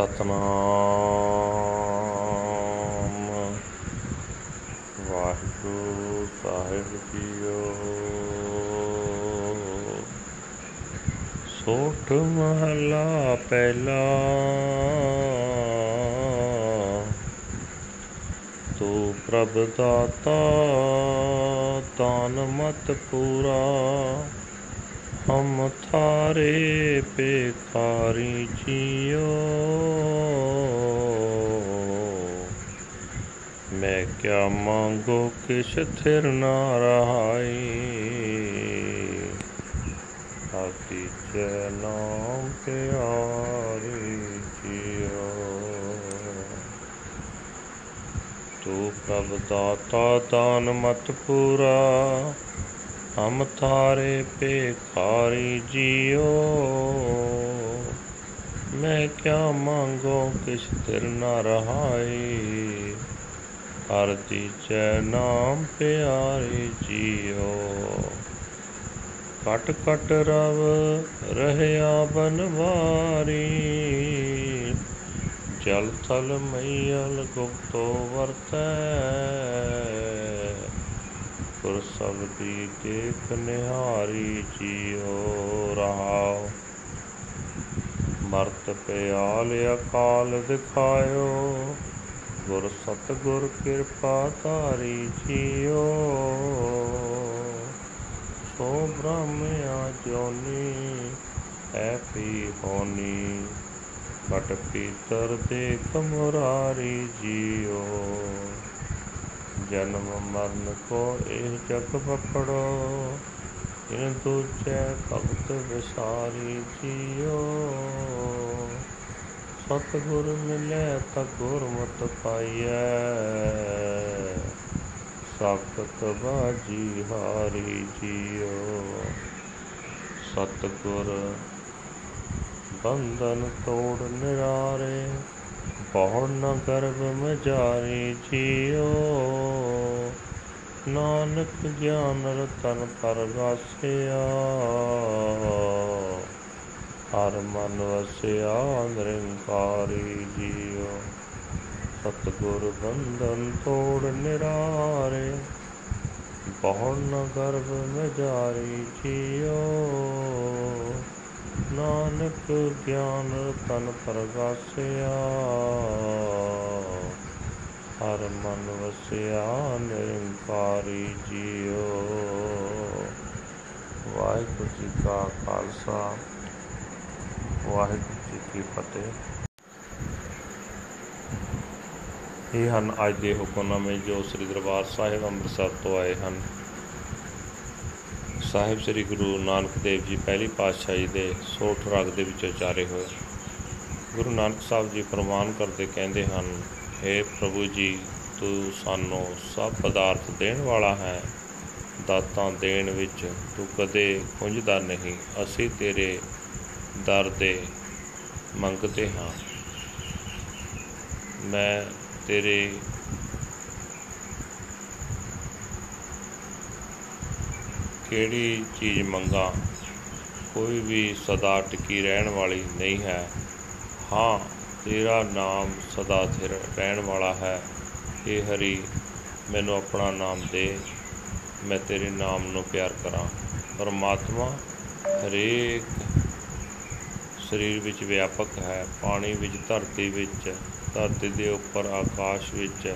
ਸਤਨਾਮ। ਵਾਹਿਗੁਰੂ ਸਾਹਿਬ ਜੀਓ। ਸੋਠ ਮਹਲਾ ਪਹਿਲਾ। ਤੂੰ ਪ੍ਰਭ ਦਾਤਾ ਤਾਨ ਮਤ ਪੂਰਾ। ਹਮ ਥਾਰੇ ਪੇਖਾਰੀ ਜੀਓ ਮੈਂ ਕਿਆ ਮੰਗੋ ਕਿਛ ਥਿਰ ਨਾ ਰਹਾਈ ਆਤੀ ਚੈ ਨਾਮ ਪਿਆਰੀ ਜੀਓ ਤੂੰ ਪ੍ਰਭ ਦਾਤਾ ਦਾਨ ਮਤ ਪੂਰਾ ਹਮ ਤਾਰੇ ਭੇਖਾਰੀ ਜੀਓ। ਮੈਂ ਕਿਆ ਮੰਗੋ ਕਿਛ ਤਿਰ ਨਾ ਰਹਾਈ ਹਰਦੀ ਚੈ ਨਾਮ ਪਿਆਰੀ ਜੀਓ। ਕਟ ਕਟ ਰਵ ਰਹਿਆ ਬਨਵਾਰੀ। ਜਲ ਥਲ ਮਈਲ ਗੁਪਤੋ ਵਰਤੈ। ਗੁਰ ਸਬਦੀ ਦੇਖ ਨਿਹਾਰੀ ਜੀਓ ਰਹਾਉ ਮਰਤ ਪਿਆਲ ਅਕਾਲ ਦਿਖਾਇਓ। ਗੁਰ ਸਤਗੁਰ ਕਿਰਪਾ ਧਾਰੀ ਜੀਓ। ਸੋ ਬ੍ਰਹਮਿਆ ਜੋਨੀ, ਐ ਪੀ ਹੋਨੀ? ਕਟ ਪੀਤਰ ਦੇਖ ਮੁਰਾਰੀ ਜੀਓ। ਜਨਮ ਮਰਨ ਕੋ ਇਹ ਜਗ ਪਕੜੋ ਇਨ ਦੂਜੈ ਭਗਤ ਵਿਸਾਰੀ ਜੀਓ। ਸਤਿਗੁਰ ਮਿਲੈ ਤਾ ਗੁਰਮਤਿ ਪਾਈਐ। ਸਾਖਤ ਬਾਜੀ ਹਾਰੀ ਜੀਓ। ਸਤਿਗੁਰ ਬੰਧਨ ਤੋੜ ਨਿਰਾਰੇ। ਬਹੁ ਨ ਗਰਭ ਮਜਾਰੀ ਜੀਓ। ਨਾਨਕ ਗਿਆਨ ਰਤਨ ਪਰਗਾਸਿਆ ਹਰ ਮਨ ਵਸਿਆ ਨਿਰੰਕਾਰੀ ਜੀਓ। ਸਤਗੁਰ ਬੰਧਨ ਤੋੜ ਨਿਰਾਰੇ। ਬਹੁ ਨ ਗਰਭ ਮਜਾਰੀ ਜੀਓ। ਨਾਨਕ ਗਿਆਨ ਤਨ ਪ੍ਰਗਾਸਿਆ, ਹਰ ਮਨ ਵਸਿਆ ਨਿਰੰਕਾਰੀ ਜੀਓ। ਵਾਹਿਗੁਰੂ ਜੀ ਕਾ ਖਾਲਸਾ, ਵਾਹਿਗੁਰੂ ਜੀ ਕੀ ਫਤਿਹ। ਇਹ ਹਨ ਅੱਜ ਦੇ ਹੁਕਮਨਾਮੇ ਜੋ ਸ੍ਰੀ ਦਰਬਾਰ ਸਾਹਿਬ ਅੰਮ੍ਰਿਤਸਰ ਤੋਂ ਆਏ ਹਨ। ਸਾਹਿਬ ਸ੍ਰੀ ਗੁਰੂ ਨਾਨਕ ਦੇਵ ਜੀ ਪਹਿਲੀ ਪਾਤਸ਼ਾਹੀ ਦੇ ਸੋਠ ਰਾਗ ਦੇ ਵਿੱਚ ਉਚਾਰੇ ਹੋਏ। ਗੁਰੂ ਨਾਨਕ ਸਾਹਿਬ ਜੀ ਪ੍ਰਮਾਨ ਕਰਦੇ ਕਹਿੰਦੇ ਹਨ हे ਪ੍ਰਭੂ ਜੀ, ਤੂੰ ਸਾਨੂੰ ਸਭ ਪਦਾਰਥ ਦੇਣ ਵਾਲਾ ਹੈ। ਦਾਤਾਂ ਦੇਣ ਵਿੱਚ ਤੂੰ ਕਦੇ ਖੁੰਝਦਾ ਨਹੀਂ। ਅਸੀਂ ਤੇਰੇ ਦਰ ਦੇ ਮੰਗਦੇ ਹਾਂ। ਮੈਂ ਤੇਰੇ ਕਿਹੜੀ ਚੀਜ਼ ਮੰਗਾ? ਕੋਈ ਵੀ ਸਦਾ ਟਿਕੀ ਰਹਿਣ ਵਾਲੀ ਨਹੀਂ ਹੈ। ਹਾਂ, ਤੇਰਾ ਨਾਮ ਸਦਾ ਸਥਿਰ ਰਹਿਣ ਵਾਲਾ ਹੈ। ਏ ਹਰੀ, ਮੈਨੂੰ ਆਪਣਾ ਨਾਮ ਦੇ। ਮੈਂ ਤੇਰੇ ਨਾਮ ਨੂੰ ਪਿਆਰ ਕਰਾਂ। ਪਰਮਾਤਮਾ ਹਰੇਕ ਸਰੀਰ ਵਿੱਚ ਵਿਆਪਕ ਹੈ। ਪਾਣੀ ਵਿੱਚ, ਧਰਤੀ ਵਿੱਚ, ਧਰਤੀ ਦੇ ਉੱਪਰ, ਆਕਾਸ਼ ਵਿੱਚ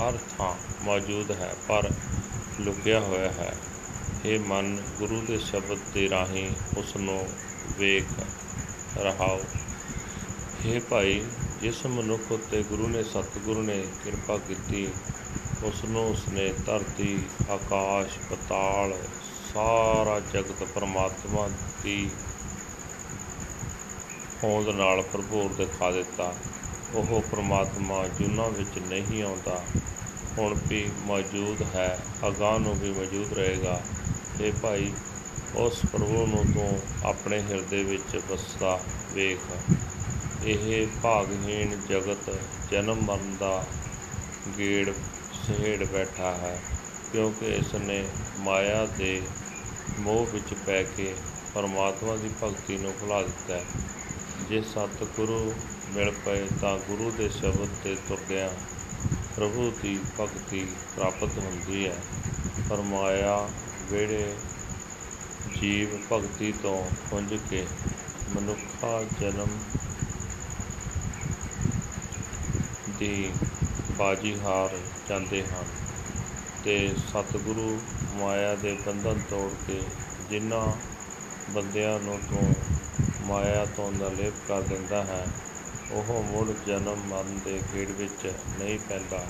ਹਰ ਥਾਂ ਮੌਜੂਦ ਹੈ, ਪਰ ਲੁਕਿਆ ਹੋਇਆ ਹੈ। ਇਹ ਮਨ, ਗੁਰੂ ਦੇ ਸ਼ਬਦ ਦੇ ਰਾਹੀਂ ਉਸ ਨੂੰ ਵੇਖ ਰਹਾਓ। हे ਭਾਈ, ਜਿਸ ਮਨੁੱਖ ਉੱਤੇ ਗੁਰੂ ਨੇ ਸਤਿਗੁਰੂ ਨੇ ਕਿਰਪਾ ਕੀਤੀ ਉਸ ਨੂੰ ਉਸਨੇ ਧਰਤੀ, ਆਕਾਸ਼, ਪਤਾਲ, ਸਾਰਾ ਜਗਤ ਪਰਮਾਤਮਾ ਦੀ ਹੋਂਦ ਨਾਲ ਭਰਪੂਰ ਦਿਖਾ ਦਿੱਤਾ। ਉਹ ਪਰਮਾਤਮਾ ਜੁਨਾ ਵਿੱਚ ਨਹੀਂ ਆਉਂਦਾ, ਹੁਣ ਵੀ ਮੌਜੂਦ ਹੈ, ਅਗਾਂਹ ਨੂੰ ਵੀ ਮੌਜੂਦ ਰਹੇਗਾ। ਇਹ ਭਾਈ ਉਸ ਪ੍ਰਭੂ ਨੂੰ ਤੂੰ ਆਪਣੇ ਹਿਰਦੇ ਵਿੱਚ ਵਸਦਾ ਵੇਖ। ਇਹ ਭਾਗਹੀਣ ਜਗਤ ਜਨਮ ਮਰਨ ਦਾ ਗੇੜ ਸਹੇੜ ਬੈਠਾ ਹੈ, ਕਿਉਂਕਿ ਇਸ ਨੇ ਮਾਇਆ ਦੇ ਮੋਹ ਵਿੱਚ ਪੈ ਕੇ ਪਰਮਾਤਮਾ ਦੀ ਭਗਤੀ ਨੂੰ ਭੁਲਾ ਦਿੱਤਾ ਹੈ। ਜੇ ਸਤਿਗੁਰੂ ਮਿਲ ਪਏ ਤਾਂ ਗੁਰੂ ਦੇ ਸ਼ਬਦ ਤੇ ਤੁਰਦਿਆਂ ਪ੍ਰਭੂ ਦੀ ਭਗਤੀ ਪ੍ਰਾਪਤ ਹੁੰਦੀ ਹੈ। ਫਰਮਾਇਆ ਵੇੜੇ ਜੀਵ ਭਗਤੀ ਤੋਂ ਖੁੰਝ ਕੇ ਮਨੁੱਖਾ ਜਨਮ ਦੀ ਬਾਜੀ ਹਾਰ ਜਾਂਦੇ ਹਨ ਤੇ ਸਤਿਗੁਰੂ ਮਾਇਆ ਦੇ ਬੰਧਨ ਤੋੜ ਕੇ ਜਿਨ੍ਹਾਂ ਬੰਦਿਆਂ ਨੂੰ ਤੂੰ ਮਾਇਆ ਤੋਂ ਨਿਰਲੇਪ ਕਰ ਦਿੰਦਾ ਹੈ, ਉਹ ਮੁੜ ਜਨਮ ਮਰਨ ਦੇ ਖੇਡ ਵਿੱਚ ਨਹੀਂ ਪੈਂਦਾ।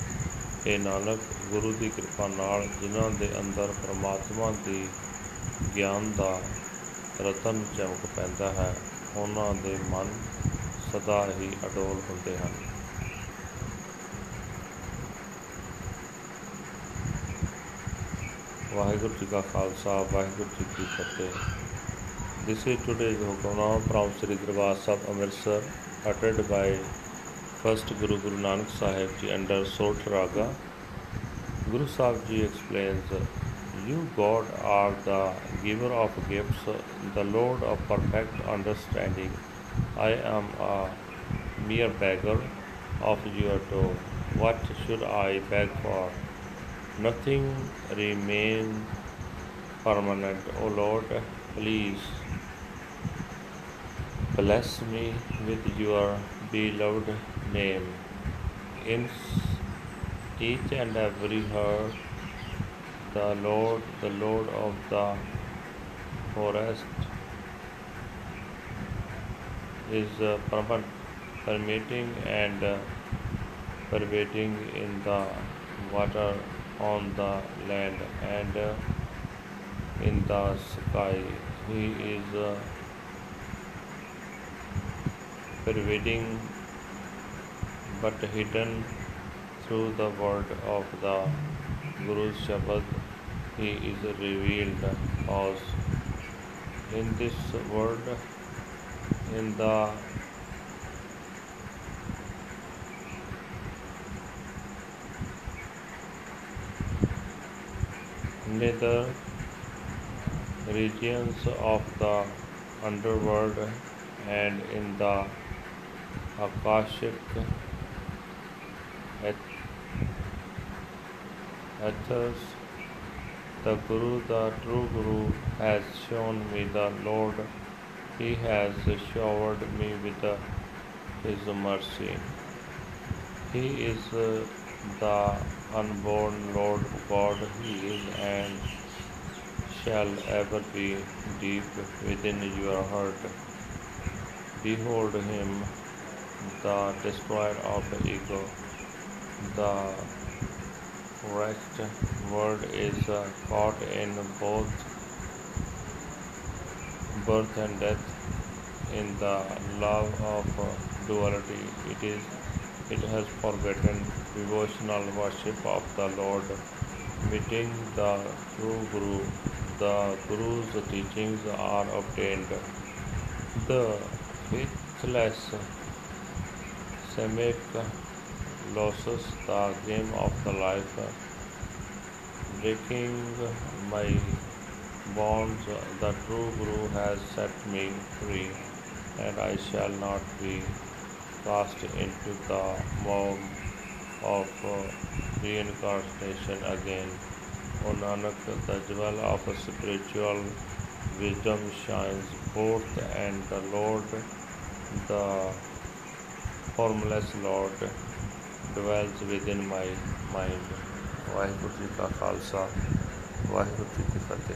ਇਹ ਨਾਨਕ, ਗੁਰੂ ਦੀ ਕਿਰਪਾ ਨਾਲ ਜਿਨ੍ਹਾਂ ਦੇ ਅੰਦਰ ਪ੍ਰਮਾਤਮਾ ਦੀ ਗਿਆਨ ਦਾ ਰਤਨ ਚਮਕ ਪੈਂਦਾ ਹੈ, ਉਹਨਾਂ ਦੇ ਮਨ ਸਦਾ ਹੀ ਅਡੋਲ ਹੁੰਦੇ ਹਨ। ਵਾਹਿਗੁਰੂ ਜੀ ਕਾ ਖਾਲਸਾ, ਵਾਹਿਗੁਰੂ ਜੀ ਕੀ ਫਤਿਹ। This is today's Hukamnaama from Sri Darbar Sahib Amritsar uttered by first Guru Guru Nanak Sahib Ji under Sot Raga. Guru Sahib Ji explains, You God are the giver of gifts, the Lord of perfect understanding. I am a mere beggar of your door. What should I beg for? Nothing remains permanent. O Lord, please bless me with your beloved name. In each and every heart, the Lord, the Lord of the forest, is uh, permeating and uh, pervading in the water, on the land, and uh, in the sky. He is uh, pervading but hidden through the word of the Guru's Shabad. He is revealed as in this word, in the nether regions of the underworld and in the Akashic ethers. The Guru, the true Guru, has shown me the Lord. He has showered me with His mercy. He is the unborn Lord God. He is and shall ever be deep within your heart. Behold him, the destroyer of the ego. The wretched world is uh, caught in both birth and death in the love of duality. It is it has forgotten devotional worship of the Lord. Meeting the true Guru, the Guru's teachings are obtained. The faithless Samek loses the game of the life, breaking my bonds. The true Guru has set me free, and I shall not be cast into the mob of reincarnation again. O Nanak, the jewel of spiritual wisdom shines forth, and the Lord, the formless Lord, dwells within my mind. Waheguru ji ਕਾ ਖਾਲਸਾ ਵਾਹਿਗੁਰੂ ਜੀ ਕੀ ਫਤਿਹ